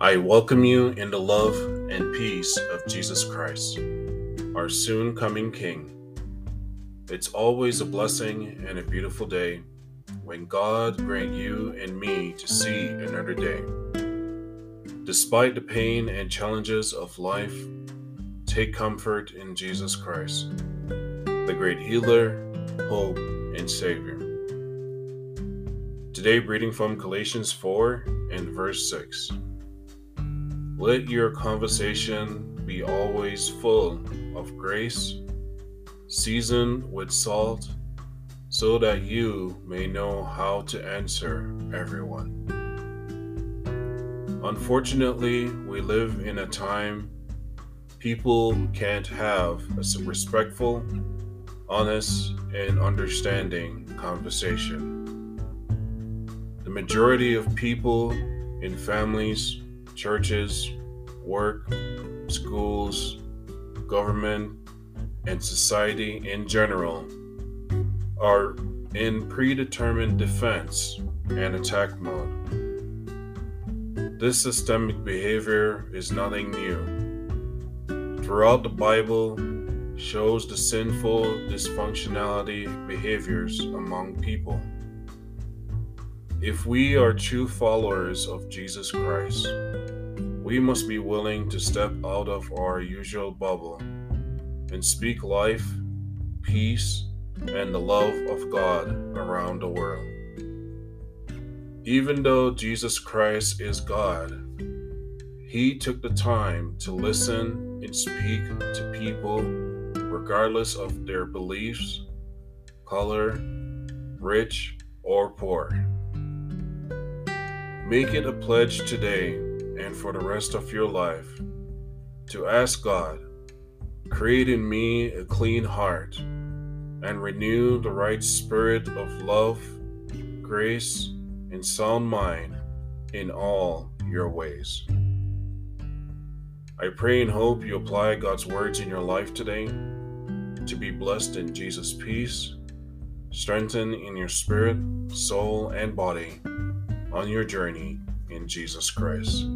I welcome you in the love and peace of Jesus Christ, our soon coming King. It's always a blessing and a beautiful day when God grant you and me to see another day. Despite the pain and challenges of life, take comfort in Jesus Christ, the great healer, hope, and Savior. Today, reading from Galatians 4 and verse 6. Let your conversation be always full of grace, seasoned with salt, so that you may know how to answer everyone. Unfortunately, we live in a time people can't have a respectful, honest, and understanding conversation. The majority of people in families churches, work, schools, government, and society in general are in predetermined defense and attack mode. This systemic behavior is nothing new. Throughout the Bible shows the sinful dysfunctionality behaviors among people. If we are true followers of Jesus Christ, we must be willing to step out of our usual bubble and speak life, peace, and the love of God around the world. Even though Jesus Christ is God, He took the time to listen and speak to people regardless of their beliefs, color, rich, or poor. Make it a pledge today and for the rest of your life to ask God, create in me a clean heart and renew the right spirit of love, grace, and sound mind in all your ways. I pray and hope you apply God's words in your life today to be blessed in Jesus' peace, strengthened in your spirit, soul, and body on your journey in Jesus Christ.